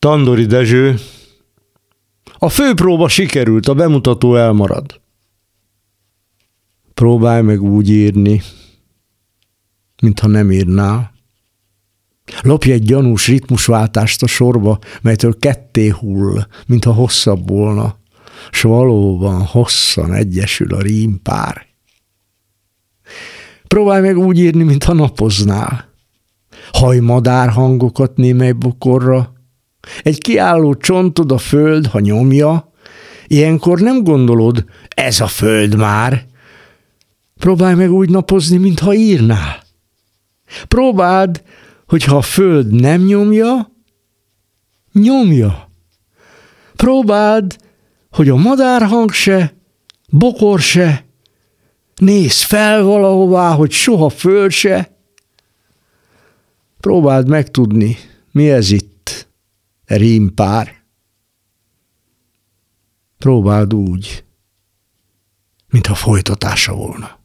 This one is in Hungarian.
Tandori Dezső, a főpróba sikerült, a bemutató elmarad. Próbálj meg úgy írni, mintha nem írnál. Lopj egy gyanús ritmusváltást a sorba, melytől ketté hull, mintha hosszabb volna, s valóban hosszan egyesül a rímpár. Próbálj meg úgy írni, mintha napoznál. Haj madár hangokat némely bokorra, egy kiálló csontod a föld, ha nyomja, ilyenkor nem gondolod, ez a föld már. Próbálj meg úgy napozni, mintha írnál. Próbáld, hogyha a föld nem nyomja, nyomja. Próbáld, hogy a madárhang se, bokor se, nézz fel valahová, hogy soha föld se. Próbáld megtudni, mi ez itt, rímpár. Próbáld úgy, mintha folytatása volna.